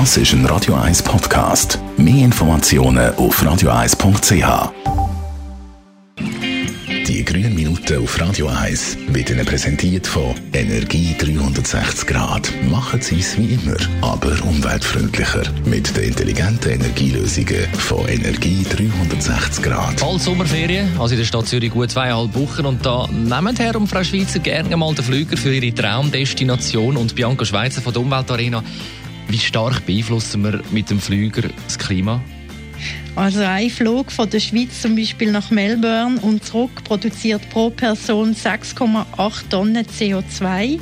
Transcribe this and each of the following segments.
Das ist ein Radio 1 Podcast. Mehr Informationen auf radio1.ch. Die grünen Minuten auf Radio 1 werden Ihnen präsentiert von Energie 360 Grad. Machen Sie es wie immer, aber umweltfreundlicher. Mit den intelligenten Energielösungen von Energie 360 Grad. Bald Sommerferien, also in der Stadt Zürich gut zweieinhalb Wochen. Und da nehmen Herr und Frau Schweizer gerne mal den Flüger für ihre Traumdestination. Und Bianca Schweizer von der Umweltarena wie stark beeinflussen wir mit dem Flüger das Klima? Also ein Flug von der Schweiz zum Beispiel nach Melbourne und zurück produziert pro Person 6,8 Tonnen CO2.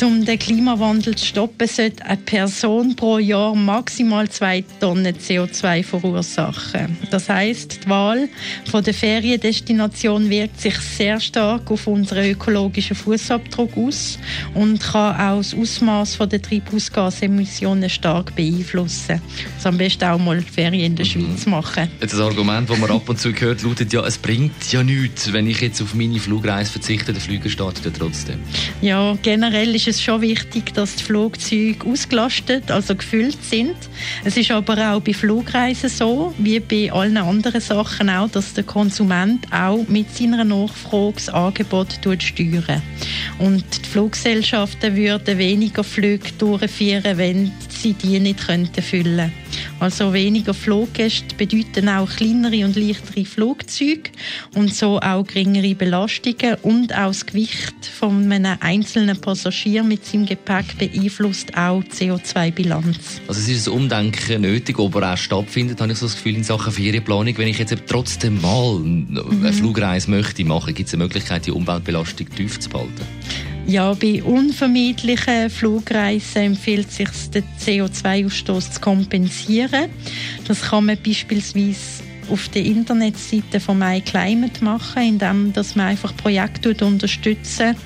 Um den Klimawandel zu stoppen, sollte eine Person pro Jahr maximal zwei Tonnen CO2 verursachen. Das heißt, die Wahl von der Feriendestination wirkt sich sehr stark auf unseren ökologischen Fußabdruck aus und kann auch das Ausmaß der Treibhausgasemissionen stark beeinflussen. Also am besten auch mal Ferien in der mhm. Schweiz machen. Jetzt das Argument, das man ab und zu hört, lautet ja, es bringt ja nichts, wenn ich jetzt auf meine Flugreise verzichte, der Flüger startet ja trotzdem. Ja, generell ist es schon wichtig, dass die Flugzeuge ausgelastet, also gefüllt sind. Es ist aber auch bei Flugreisen so, wie bei allen anderen Sachen auch, dass der Konsument auch mit seiner Nachfrage das Angebot steuern. Und die Fluggesellschaften würden weniger Flüge durchführen, wenn sie die nicht könnten füllen Also weniger Fluggäste bedeuten auch kleinere und leichtere Flugzeuge und so auch geringere Belastungen und auch das Gewicht von einem einzelnen Passagier mit seinem Gepäck beeinflusst auch die CO2-Bilanz. Also es ist ein Umdenken nötig, aber auch stattfindet, habe ich so das Gefühl in Sachen Ferienplanung. Wenn ich jetzt trotzdem mal eine mhm. Flugreise möchte machen, gibt es eine Möglichkeit, die Umweltbelastung tief zu behalten? Ja, bei unvermeidlichen Flugreisen empfiehlt es sich, den CO2-Ausstoß zu kompensieren. Das kann man beispielsweise auf der Internetseite von MyClimate machen, indem dass man einfach Projekte unterstützen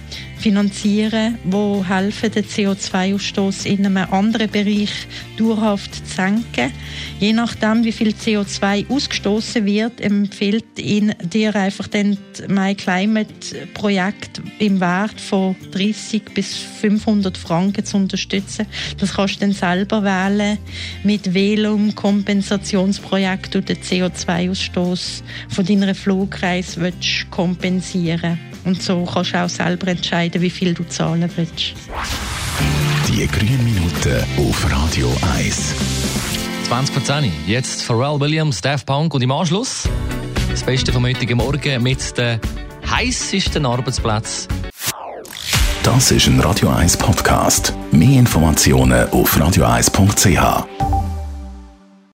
finanzieren, wo helfen, den CO2-Ausstoß in einem anderen Bereich dauerhaft zu senken. Je nachdem, wie viel CO2 ausgestoßen wird, empfiehlt ihn dir einfach den My Climate Projekt im Wert von 30 bis 500 Franken zu unterstützen. Das kannst du dann selber wählen mit Wählung Kompensationsprojekt und den CO2-Ausstoß von deiner Flugreise kompensieren. Und so kannst du auch selber entscheiden, wie viel du zahlen willst. Die grünen Minuten auf Radio 1. 20 vor 10. Jetzt Pharrell Williams, Daft Punk und im Anschluss das Beste vom heutigen Morgen mit den heißesten Arbeitsplätzen. Das ist ein Radio 1 Podcast. Mehr Informationen auf radio1.ch.